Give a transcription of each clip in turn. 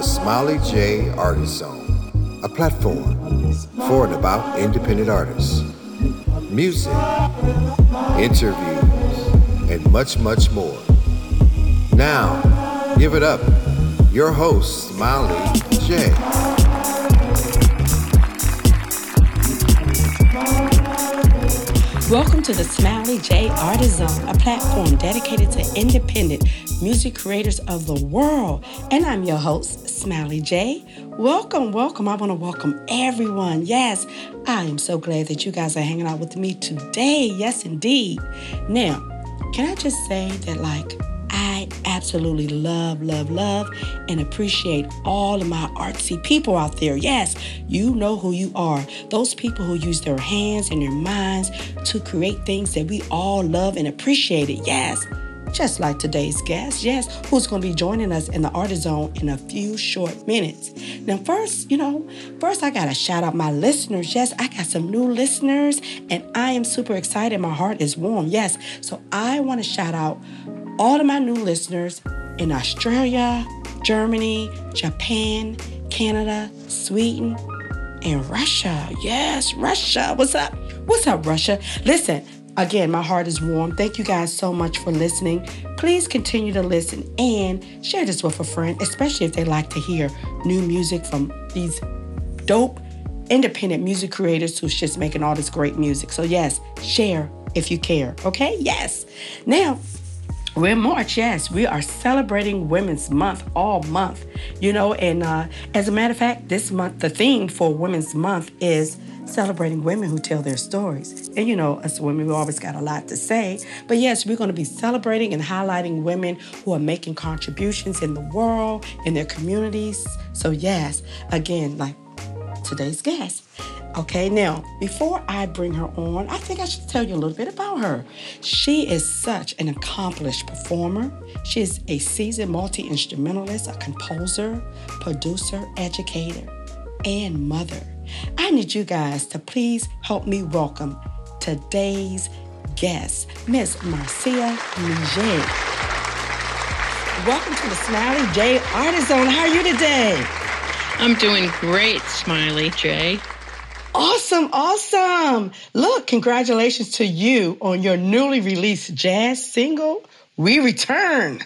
the Smiley J Artist Zone, a platform for and about independent artists, music, interviews, and much, much more. Now, give it up. Your host, Smiley J. Welcome to the Smiley J Artist Zone, a platform dedicated to independent music creators of the world. And I'm your host, Smiley J. Welcome, welcome. I want to welcome everyone. Yes, I am so glad that you guys are hanging out with me today. Yes, indeed. Now, can I just say that, like, I absolutely love, love, love, and appreciate all of my artsy people out there. Yes, you know who you are. Those people who use their hands and their minds to create things that we all love and appreciate it. Yes just like today's guest, yes, who's going to be joining us in the Artist Zone in a few short minutes. Now, first, you know, first I got to shout out my listeners. Yes, I got some new listeners, and I am super excited. My heart is warm. Yes, so I want to shout out all of my new listeners in Australia, Germany, Japan, Canada, Sweden, and Russia. Yes, Russia. What's up? What's up, Russia? Listen, Again, my heart is warm. Thank you guys so much for listening. Please continue to listen and share this with a friend, especially if they like to hear new music from these dope independent music creators who's just making all this great music. So, yes, share if you care. Okay? Yes. Now, we're in March, yes. We are celebrating Women's Month all month, you know. And uh, as a matter of fact, this month, the theme for Women's Month is celebrating women who tell their stories. And you know, as women, we always got a lot to say. But yes, we're going to be celebrating and highlighting women who are making contributions in the world, in their communities. So, yes, again, like today's guest. Okay, now, before I bring her on, I think I should tell you a little bit about her. She is such an accomplished performer. She is a seasoned multi instrumentalist, a composer, producer, educator, and mother. I need you guys to please help me welcome today's guest, Miss Marcia Miget. Welcome to the Smiley J Artist Zone. How are you today? I'm doing great, Smiley J. Awesome, awesome. Look, congratulations to you on your newly released jazz single, We Return.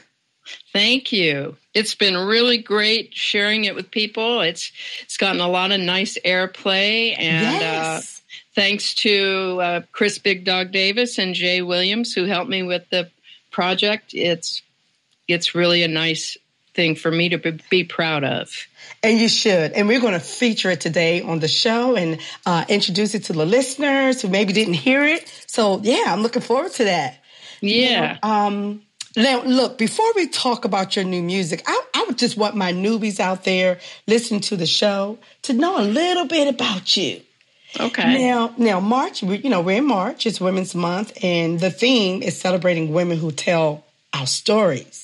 Thank you. It's been really great sharing it with people. It's it's gotten a lot of nice airplay and uh, yes. uh, thanks to uh, Chris Big Dog Davis and Jay Williams who helped me with the project. It's it's really a nice thing for me to be proud of. And you should. And we're going to feature it today on the show and uh, introduce it to the listeners who maybe didn't hear it. So yeah, I'm looking forward to that. Yeah. You know, um, now, look, before we talk about your new music, I, I would just want my newbies out there listening to the show to know a little bit about you. Okay. Now, now March, you know, we're in March. It's Women's Month, and the theme is celebrating women who tell our stories.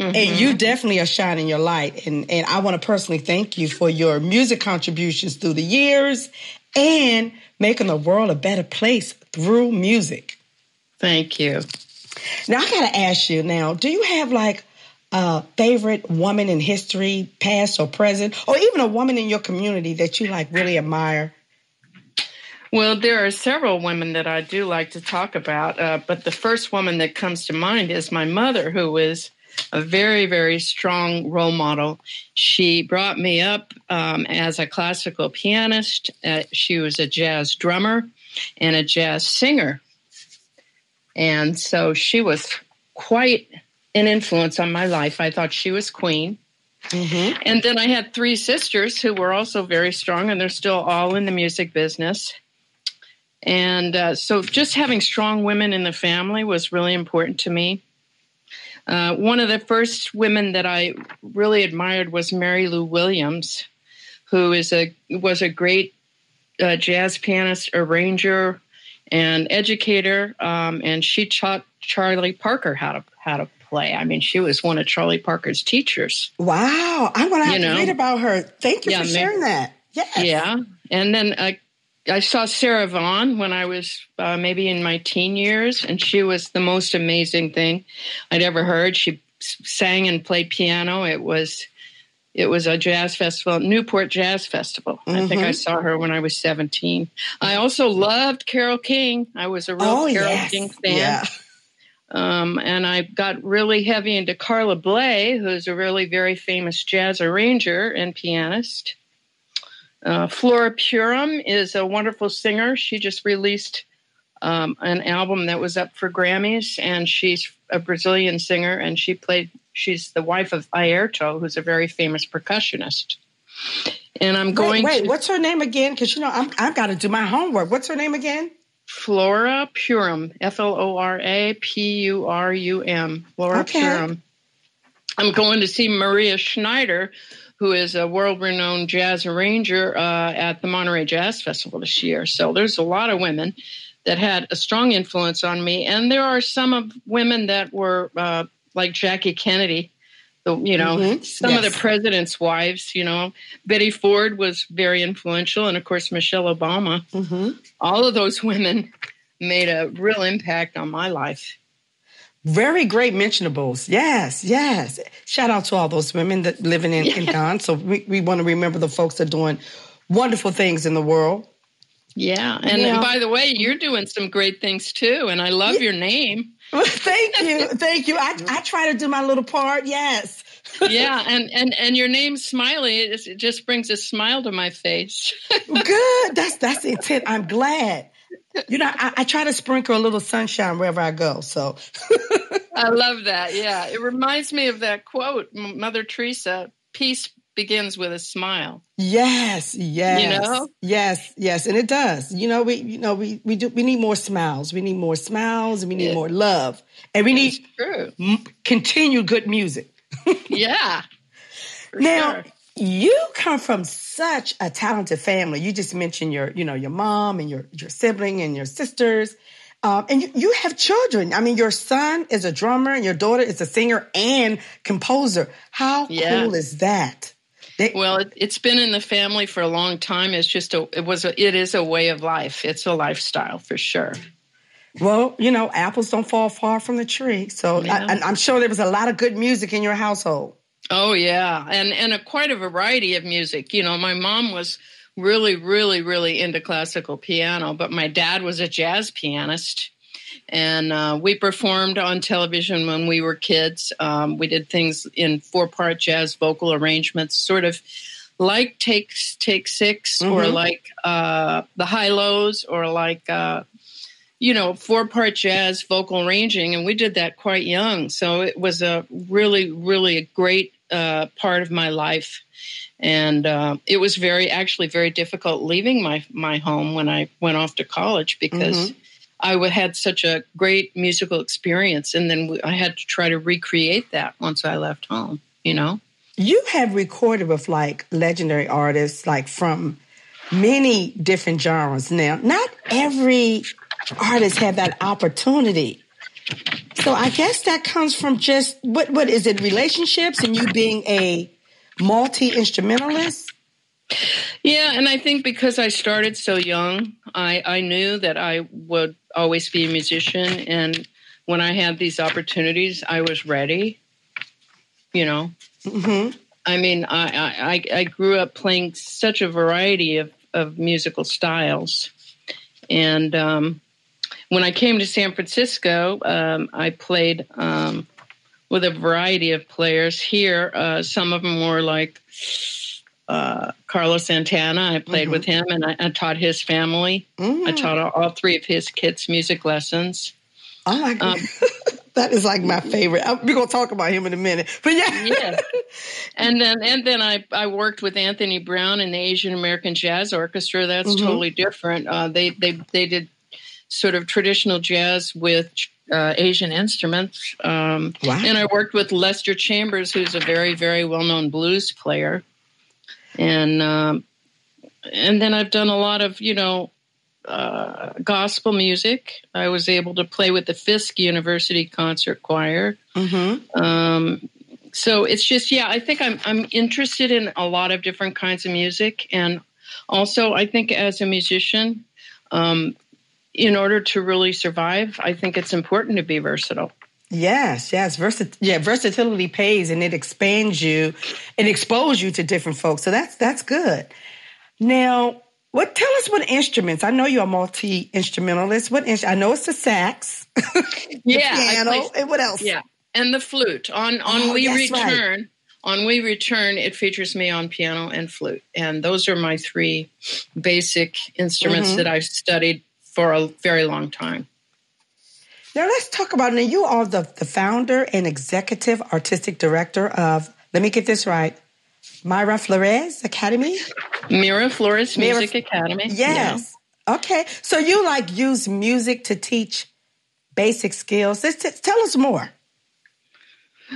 Mm-hmm. And you definitely are shining your light. And, and I want to personally thank you for your music contributions through the years and making the world a better place through music. Thank you. Now I gotta ask you now, do you have like a favorite woman in history, past or present, or even a woman in your community that you like really admire? Well, there are several women that I do like to talk about, uh, but the first woman that comes to mind is my mother, who was a very, very strong role model. She brought me up um, as a classical pianist. Uh, she was a jazz drummer and a jazz singer. And so she was quite an influence on my life. I thought she was queen. Mm-hmm. And then I had three sisters who were also very strong, and they're still all in the music business. And uh, so just having strong women in the family was really important to me. Uh, one of the first women that I really admired was Mary Lou Williams, who is a was a great uh, jazz pianist, arranger, and educator, um, and she taught Charlie Parker how to how to play. I mean, she was one of Charlie Parker's teachers. Wow, I'm going to have you to know? read about her. Thank you yeah, for sharing that. Yes. Yeah, and then I I saw Sarah Vaughan when I was uh, maybe in my teen years, and she was the most amazing thing I'd ever heard. She sang and played piano. It was it was a jazz festival, Newport Jazz Festival. Mm-hmm. I think I mm-hmm. saw her when I was 17. I also loved Carole King. I was a real oh, Carole yes. King fan. Yeah. Um, and I got really heavy into Carla Bley, who's a really very famous jazz arranger and pianist. Uh, Flora Purim is a wonderful singer. She just released um, an album that was up for Grammys, and she's a Brazilian singer, and she played. She's the wife of Airto, who's a very famous percussionist. And I'm going. Wait, wait to, what's her name again? Because you know I'm, I've got to do my homework. What's her name again? Flora Purim, F L O R A P U R U M. Flora okay. Purim. I'm going to see Maria Schneider, who is a world renowned jazz arranger uh, at the Monterey Jazz Festival this year. So there's a lot of women that had a strong influence on me. And there are some of women that were uh, like Jackie Kennedy, the, you know, mm-hmm. some yes. of the president's wives, you know, Betty Ford was very influential. And of course, Michelle Obama. Mm-hmm. All of those women made a real impact on my life. Very great mentionables. Yes, yes. Shout out to all those women that living in, yeah. in Ghana. So we, we want to remember the folks that are doing wonderful things in the world. Yeah. And, and by the way, you're doing some great things too. And I love yeah. your name. Thank you. Thank you. I, I try to do my little part. Yes. yeah. And, and, and your name Smiley, it just brings a smile to my face. Good. That's, that's the intent. I'm glad you know, I, I, try to sprinkle a little sunshine wherever I go. So I love that. Yeah. It reminds me of that quote, Mother Teresa, peace begins with a smile. Yes, yes. You know? Yes, yes. And it does. You know, we you know, we we do we need more smiles. We need more smiles and we need more love. And we need true. M- continued good music. yeah. now, sure. You come from such a talented family. You just mentioned your, you know, your mom and your your sibling and your sisters. Um, and you, you have children. I mean, your son is a drummer and your daughter is a singer and composer. How yeah. cool is that? They, well, it, has been in the family for a long time. It's just a, it was, a, it is a way of life. It's a lifestyle for sure. Well, you know, apples don't fall far from the tree. So yeah. I, I'm sure there was a lot of good music in your household. Oh yeah, and and a, quite a variety of music. You know, my mom was really, really, really into classical piano, but my dad was a jazz pianist, and uh, we performed on television when we were kids. Um, we did things in four-part jazz vocal arrangements, sort of like takes Take 6 mm-hmm. or like uh, the Hi-Lo's, or like. Uh, you know, four part jazz vocal arranging, and we did that quite young. So it was a really, really a great uh, part of my life, and uh, it was very, actually, very difficult leaving my my home when I went off to college because. Mm-hmm. I had such a great musical experience, and then I had to try to recreate that once I left home. You know, you have recorded with like legendary artists, like from many different genres. Now, not every artists have that opportunity. So I guess that comes from just what what is it relationships and you being a multi instrumentalist. Yeah, and I think because I started so young, I I knew that I would always be a musician, and when I had these opportunities, I was ready. You know, mm-hmm. I mean, I, I I grew up playing such a variety of of musical styles, and um, when I came to San Francisco, um, I played um, with a variety of players here. Uh, some of them were like uh, Carlos Santana. I played mm-hmm. with him and I, I, taught his family. Mm. I taught all, all, three of his kids music lessons. Oh my God. Um, that is like my favorite. We're gonna talk about him in a minute, but yeah, yeah. And then and then I I worked with Anthony Brown in the Asian American Jazz Orchestra. That's mm-hmm. totally different. Uh, they they they did sort of traditional jazz with uh, Asian instruments. Um, wow. And I worked with Lester Chambers, who's a very, very well known blues player. And, um, and then I've done a lot of, you know, uh, gospel music. I was able to play with the Fisk University Concert Choir. Mm-hmm. Um, so it's just, yeah, I think I'm, I'm interested in a lot of different kinds of music. And also, I think as a musician, um, in order to really survive, I think it's important to be versatile. Yes, yes. Versit- yeah, versatility pays and it expands you and exposes you to different folks. So that's that's good. Now, what tell us what instruments? I know you're a multi instrumentalist. What I know it's the sax, the yeah, piano, play, and what else? Yeah, and the flute. On on oh, We Return, right. on We Return, it features me on piano and flute, and those are my three basic instruments mm-hmm. that I've studied for a very long time. Now let's talk about now. You are the, the founder and executive artistic director of. Let me get this right. Myra Flores Academy. Mira Flores Music Mira, Academy. Yes. Yeah. Okay. So you like use music to teach basic skills. T- tell us more.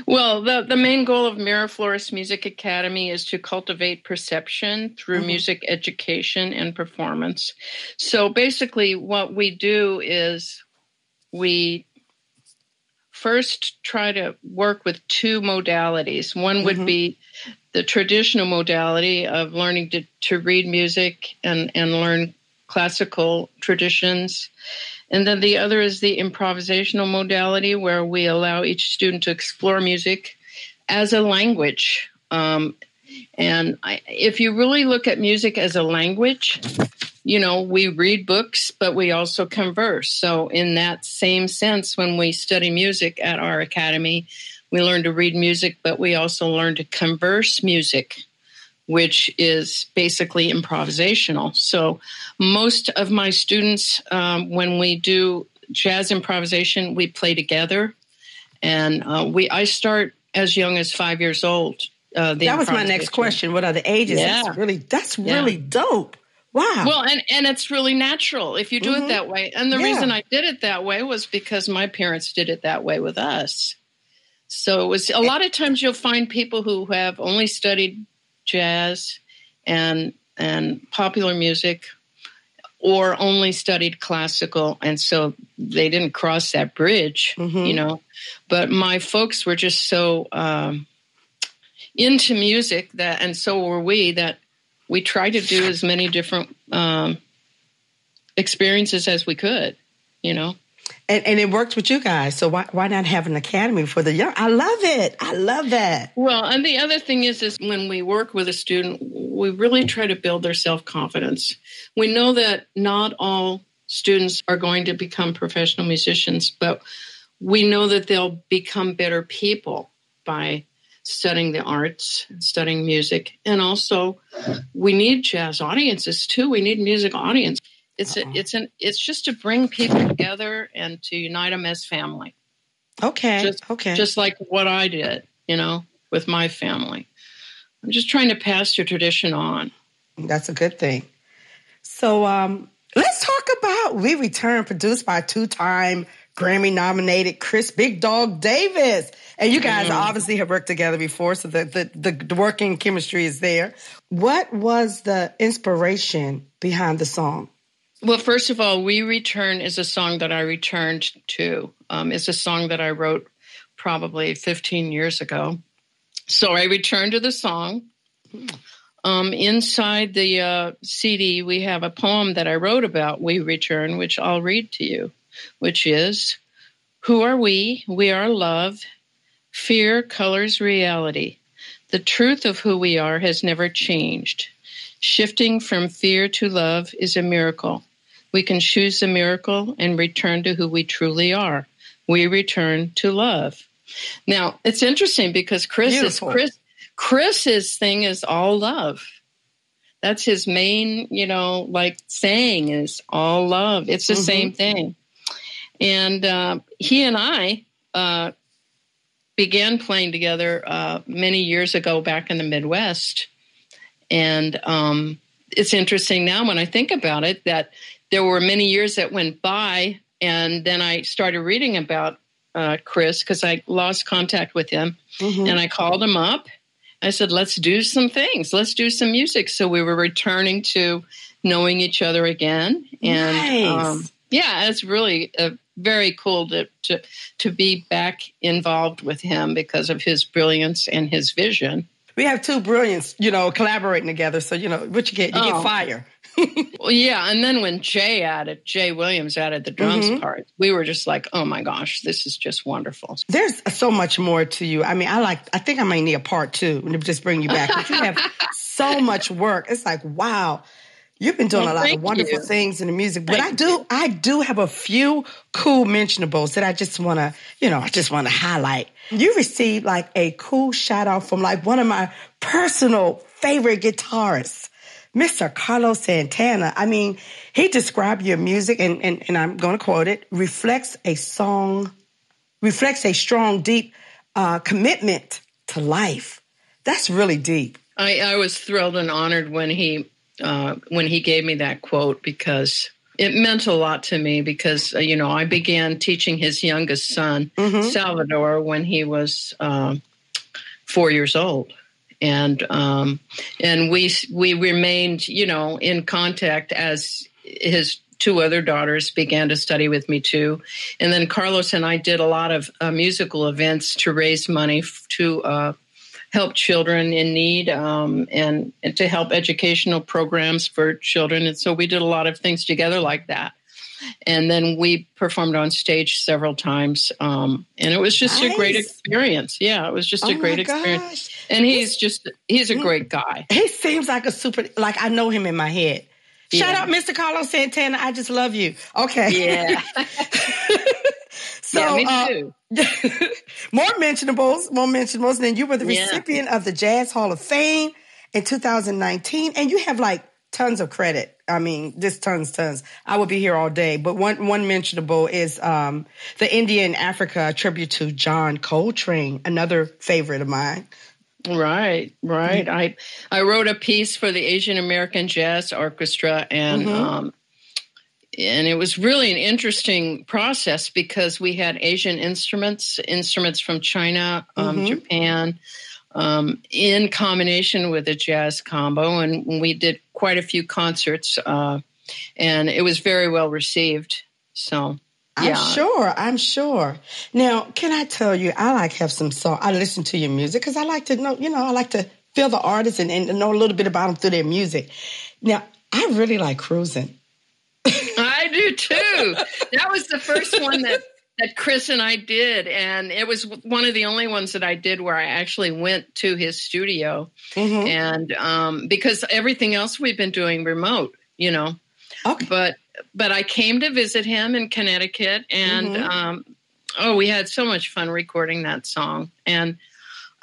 Well, the, the main goal of Mira Flores Music Academy is to cultivate perception through mm-hmm. music education and performance. So basically, what we do is we first try to work with two modalities. One would mm-hmm. be the traditional modality of learning to, to read music and, and learn classical traditions. And then the other is the improvisational modality, where we allow each student to explore music as a language. Um, and I, if you really look at music as a language, you know, we read books, but we also converse. So, in that same sense, when we study music at our academy, we learn to read music, but we also learn to converse music, which is basically improvisational. So, most of my students, um, when we do jazz improvisation, we play together, and uh, we I start as young as five years old. Uh, that was my next question. What are the ages? Yeah. That's really that's yeah. really dope. Wow. Well, and and it's really natural if you do mm-hmm. it that way. And the yeah. reason I did it that way was because my parents did it that way with us. So it was a lot of times you'll find people who have only studied jazz and and popular music or only studied classical and so they didn't cross that bridge mm-hmm. you know but my folks were just so um, into music that and so were we that we tried to do as many different um, experiences as we could, you know. And, and, it works with you guys. So why why not have an academy for the young? I love it. I love that. Well, and the other thing is, is when we work with a student, we really try to build their self confidence. We know that not all students are going to become professional musicians, but we know that they'll become better people by studying the arts, studying music, and also we need jazz audiences too. We need music audience. It's a, it's an it's just to bring people together and to unite them as family. Okay. Just, okay. Just like what I did, you know, with my family. I'm just trying to pass your tradition on. That's a good thing. So um, let's talk about We Return, produced by two-time Grammy nominated Chris Big Dog Davis. And you guys mm-hmm. obviously have worked together before, so the, the, the, working chemistry is there. What was the inspiration behind the song? Well, first of all, We Return is a song that I returned to. Um, it's a song that I wrote probably 15 years ago. So I returned to the song. Um, inside the uh, CD, we have a poem that I wrote about We Return, which I'll read to you, which is Who are we? We are love Fear colors reality. The truth of who we are has never changed. Shifting from fear to love is a miracle. We can choose the miracle and return to who we truly are. We return to love. Now, it's interesting because Chris is Chris Chris's thing is all love. That's his main, you know, like saying is all love. It's the mm-hmm. same thing. And uh, he and I uh, began playing together uh, many years ago back in the Midwest. And um, it's interesting now when I think about it that there were many years that went by, and then I started reading about uh, Chris because I lost contact with him, mm-hmm. and I called him up. I said, "Let's do some things. Let's do some music." So we were returning to knowing each other again, and nice. um, yeah, it's really a very cool to, to to be back involved with him because of his brilliance and his vision. We have two brilliants, you know, collaborating together. So you know what you get, you oh. get fire. well, yeah, and then when Jay added, Jay Williams added the drums mm-hmm. part, we were just like, oh my gosh, this is just wonderful. There's so much more to you. I mean, I like, I think I might need a part two to just bring you back. You have so much work. It's like, wow. You've been doing well, a lot of wonderful you. things in the music, but thank I do, you. I do have a few cool mentionables that I just want to, you know, I just want to highlight. You received like a cool shout out from like one of my personal favorite guitarists. Mr. Carlos Santana, I mean, he described your music, and, and, and I'm going to quote it, reflects a song, reflects a strong, deep uh, commitment to life. That's really deep. I, I was thrilled and honored when he uh, when he gave me that quote because it meant a lot to me because uh, you know I began teaching his youngest son mm-hmm. Salvador when he was uh, four years old, and um, and we we remained you know in contact as his two other daughters began to study with me too and then carlos and i did a lot of uh, musical events to raise money f- to uh, help children in need um, and, and, to help educational programs for children. And so we did a lot of things together like that. And then we performed on stage several times um, and it was just nice. a great experience. Yeah it was just oh a great experience. and he's just he's a great guy. he seems like a super like i know him in my head. Yeah. shout out mr carlos santana. I just love you. Okay. Yeah so yeah, me uh, too. Uh, more mentionables more mentionables then you were the recipient yeah. of the jazz hall of fame in 2019 and you have like tons of credit. I mean, just tons, tons. I would be here all day. But one one mentionable is um, the India and Africa tribute to John Coltrane, another favorite of mine. Right, right. Mm-hmm. I I wrote a piece for the Asian American Jazz Orchestra, and mm-hmm. um, and it was really an interesting process because we had Asian instruments, instruments from China, um, mm-hmm. Japan, um, in combination with a jazz combo, and we did quite a few concerts, uh, and it was very well received. So. Yeah. I'm sure. I'm sure. Now, can I tell you, I like have some song. I listen to your music because I like to know, you know, I like to feel the artist and, and know a little bit about them through their music. Now, I really like cruising. Do too. That was the first one that that Chris and I did, and it was one of the only ones that I did where I actually went to his studio, mm-hmm. and um, because everything else we've been doing remote, you know. Okay. But but I came to visit him in Connecticut, and mm-hmm. um, oh, we had so much fun recording that song, and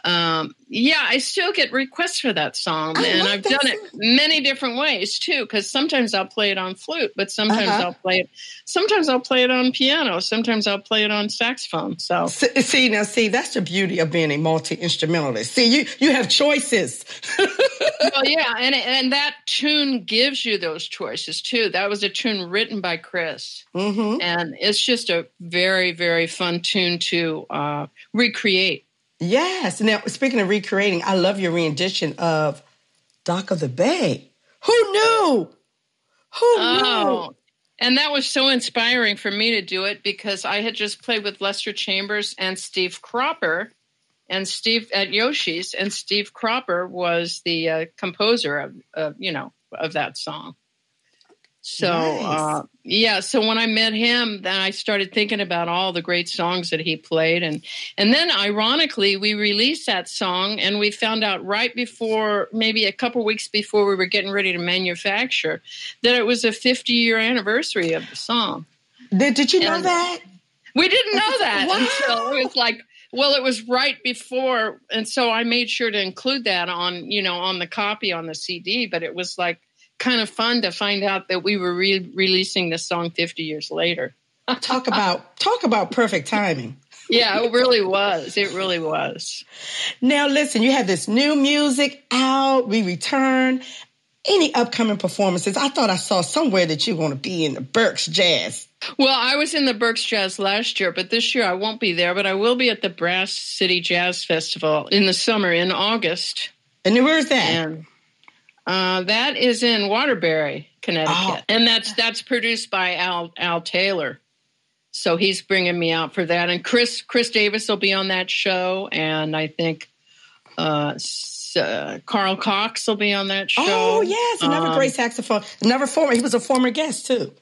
um, yeah, I still get requests for that song, I and I've done song. it many different ways too. Because sometimes I'll play it on flute, but sometimes uh-huh. I'll play it. Sometimes I'll play it on piano. Sometimes I'll play it on saxophone. So see now, see that's the beauty of being a multi instrumentalist. See, you you have choices. well, yeah, and and that tune gives you those choices too. That was a tune written by Chris, mm-hmm. and it's just a very very fun tune to uh, recreate. Yes. Now, speaking of recreating, I love your rendition of Dock of the Bay. Who knew? Who oh, knew? And that was so inspiring for me to do it because I had just played with Lester Chambers and Steve Cropper and Steve at Yoshi's, and Steve Cropper was the uh, composer of, of, you know, of that song. So nice. uh, yeah, so when I met him, then I started thinking about all the great songs that he played, and and then ironically, we released that song, and we found out right before, maybe a couple weeks before we were getting ready to manufacture, that it was a 50 year anniversary of the song. Did Did you and know that? We didn't know that wow. until it was like well, it was right before, and so I made sure to include that on, you know, on the copy on the CD. But it was like kind of fun to find out that we were re- releasing this song 50 years later. talk about talk about perfect timing. yeah, it really was. It really was. Now listen, you have this new music out, we return. Any upcoming performances? I thought I saw somewhere that you're going to be in the Berks Jazz. Well, I was in the Berks Jazz last year, but this year I won't be there, but I will be at the Brass City Jazz Festival in the summer in August. And where's that? And uh, that is in Waterbury, Connecticut, oh. and that's that's produced by Al Al Taylor. So he's bringing me out for that, and Chris Chris Davis will be on that show, and I think uh, uh, Carl Cox will be on that show. Oh yes, another um, great saxophone. Another former. He was a former guest too.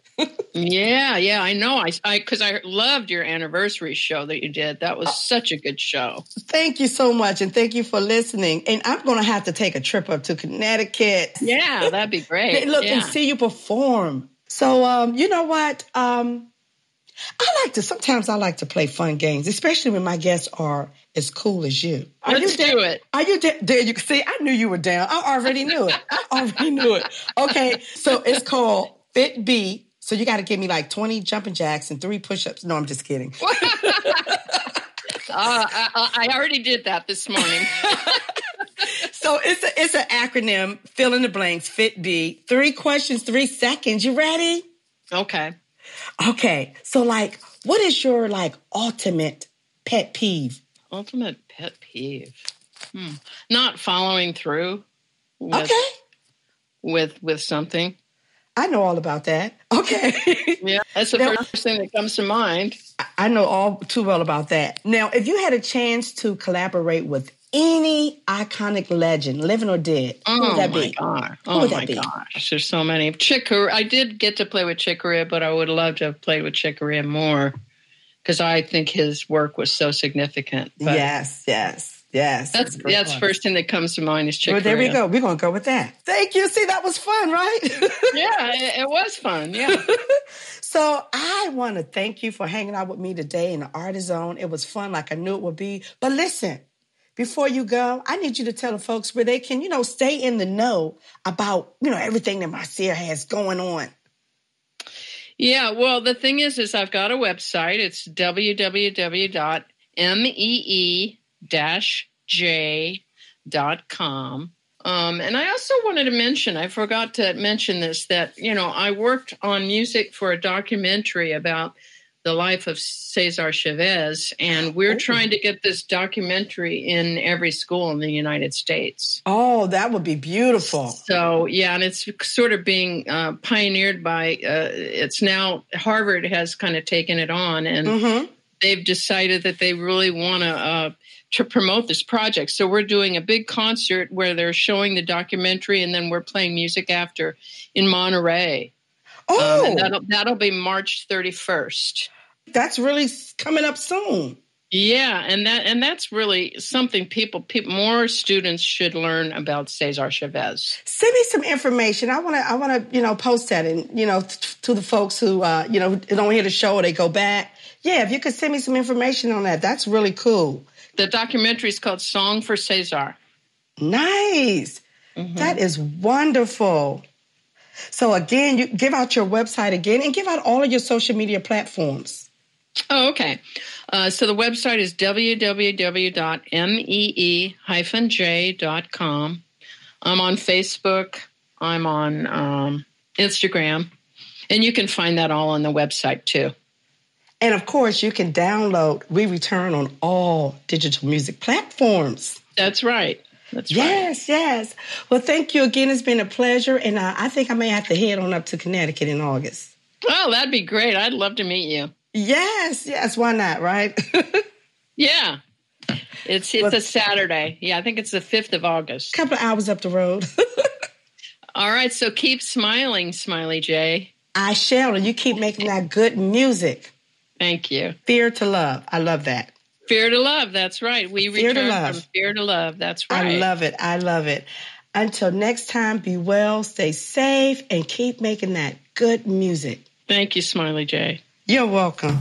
Yeah, yeah, I know. I, I, because I loved your anniversary show that you did. That was oh. such a good show. Thank you so much, and thank you for listening. And I'm going to have to take a trip up to Connecticut. Yeah, that'd be great. Look yeah. and see you perform. So, um, you know what? Um, I like to. Sometimes I like to play fun games, especially when my guests are as cool as you. Are Let's you do it. Are you there? You see, I knew you were down. I already knew it. I already knew it. Okay, so it's called Fit B. So you got to give me like twenty jumping jacks and three push-ups. No, I'm just kidding. uh, I, I already did that this morning. so it's a, it's an acronym. Fill in the blanks. Fit B. Three questions, three seconds. You ready? Okay. Okay. So like, what is your like ultimate pet peeve? Ultimate pet peeve. Hmm. Not following through. With, okay. With with something. I know all about that. Okay. yeah, that's the now, first thing that comes to mind. I know all too well about that. Now, if you had a chance to collaborate with any iconic legend, living or dead, who oh, oh would that my be? God. Oh my be? gosh, there's so many. Chick I did get to play with Chick but I would love to have played with Chick more because I think his work was so significant. But yes, yes. Yes, that's that's the first thing that comes to mind is Chick. Well, there we go. We're gonna go with that. Thank you. See, that was fun, right? yeah, it, it was fun. Yeah. so I want to thank you for hanging out with me today in the Artist Zone. It was fun, like I knew it would be. But listen, before you go, I need you to tell the folks where they can, you know, stay in the know about, you know, everything that Marcia has going on. Yeah, well, the thing is, is I've got a website. It's www.mee-j.com. Um, and I also wanted to mention, I forgot to mention this, that, you know, I worked on music for a documentary about the life of Cesar Chavez, and we're oh. trying to get this documentary in every school in the United States. Oh, that would be beautiful. So, yeah, and it's sort of being uh, pioneered by, uh, it's now Harvard has kind of taken it on, and mm-hmm. they've decided that they really want to. Uh, to promote this project. So we're doing a big concert where they're showing the documentary and then we're playing music after in Monterey. Oh, um, that'll that'll be March 31st. That's really coming up soon. Yeah, and that and that's really something people, people more students should learn about Cesar Chavez. Send me some information. I want to I want to you know post that and you know t- to the folks who uh, you know don't hear the show or they go back. Yeah, if you could send me some information on that, that's really cool. The documentary is called Song for Cesar. Nice. Mm-hmm. That is wonderful. So again, you give out your website again and give out all of your social media platforms. Oh, okay. Uh, so the website is www.mee-j.com. I'm on Facebook. I'm on um, Instagram. And you can find that all on the website too. And of course, you can download We Return on all digital music platforms. That's right. That's yes, right. yes. Yes. Well, thank you again. It's been a pleasure, and uh, I think I may have to head on up to Connecticut in August. Oh, that'd be great. I'd love to meet you. Yes, yes. Why not? Right? yeah. It's it's well, a Saturday. Yeah, I think it's the fifth of August. A couple of hours up the road. All right, so keep smiling, Smiley J. I shall, and you keep making that good music. Thank you. Fear to love. I love that. Fear to love. That's right. We fear return to love. from fear to love. That's right. I love it. I love it. Until next time, be well, stay safe, and keep making that good music. Thank you, Smiley J. You're welcome.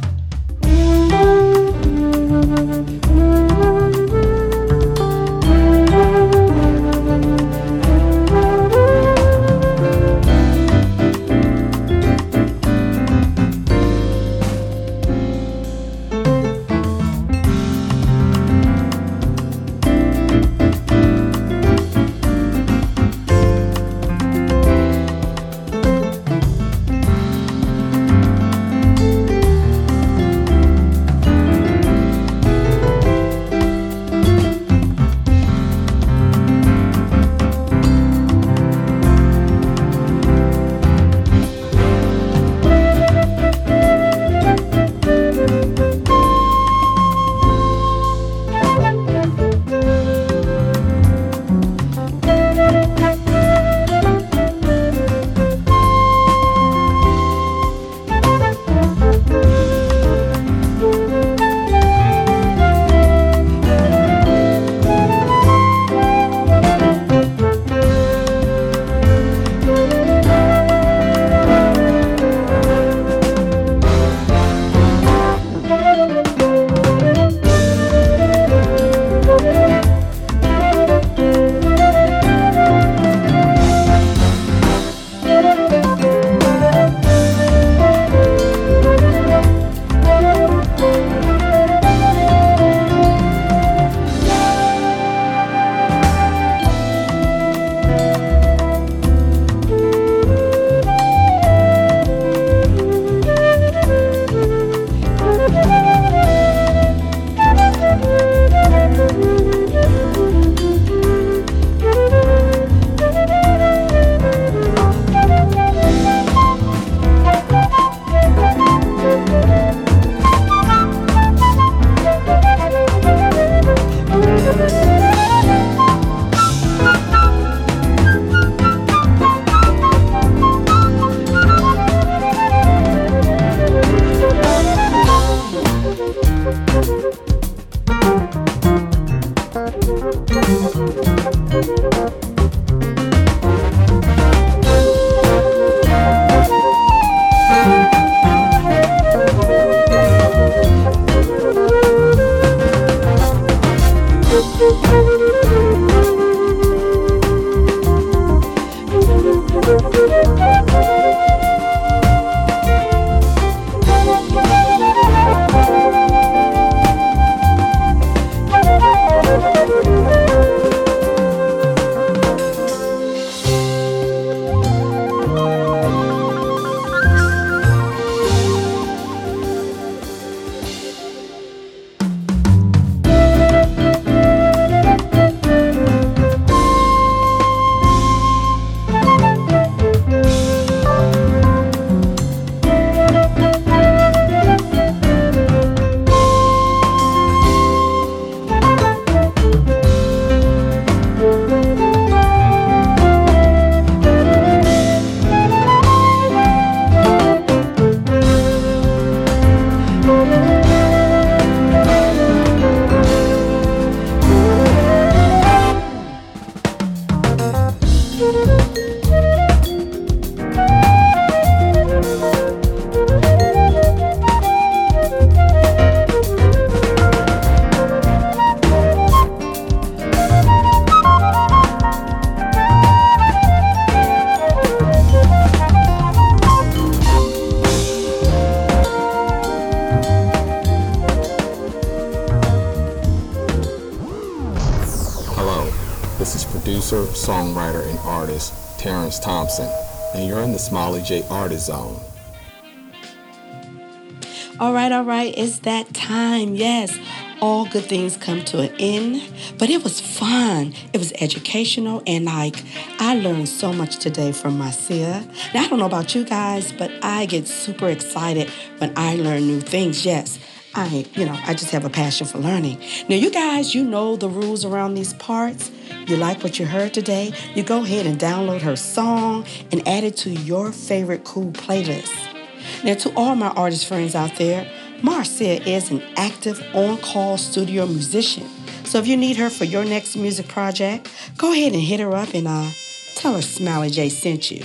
The J Artist Zone. All right, all right, it's that time. Yes, all good things come to an end, but it was fun. It was educational, and like I learned so much today from Marcia. Now, I don't know about you guys, but I get super excited when I learn new things. Yes, I, you know, I just have a passion for learning. Now, you guys, you know the rules around these parts. You like what you heard today? You go ahead and download her song and add it to your favorite cool playlist. Now, to all my artist friends out there, Marcia is an active on call studio musician. So if you need her for your next music project, go ahead and hit her up and uh, tell her Smiley J sent you.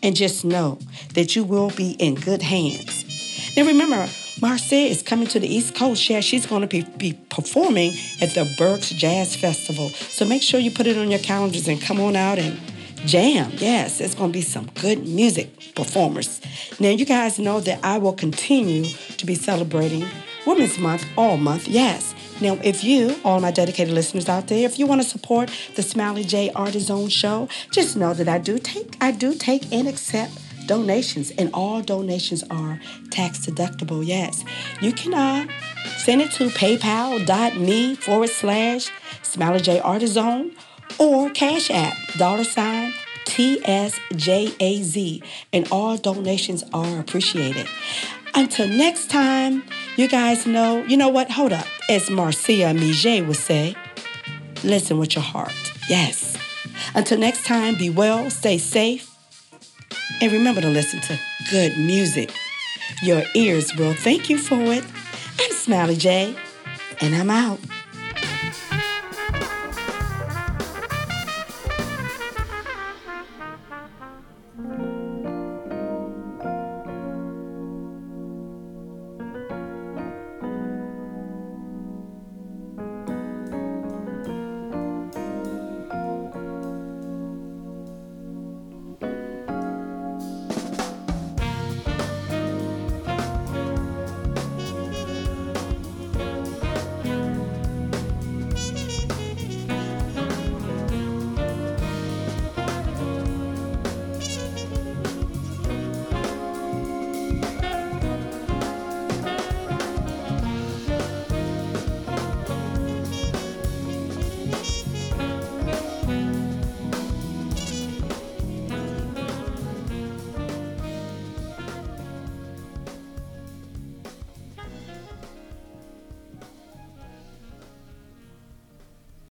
And just know that you will be in good hands. Now remember, Marcia is coming to the East Coast. Yeah, she's going to be, be performing at the Berks Jazz Festival. So make sure you put it on your calendars and come on out and jam. Yes, it's going to be some good music performers. Now, you guys know that I will continue to be celebrating Women's Month all month. Yes. Now, if you, all my dedicated listeners out there, if you want to support the Smiley J Artist Zone show, just know that I do take, I do take and accept donations, and all donations are tax deductible. Yes, you can uh, send it to paypal.me forward slash Smiley J Artist Zone or Cash App dollar sign TSJAZ, and all donations are appreciated. Until next time, you guys know, you know what? Hold up. As Marcia Miget would say, listen with your heart. Yes. Until next time, be well, stay safe, and remember to listen to good music. Your ears will thank you for it. I'm Smiley J, and I'm out.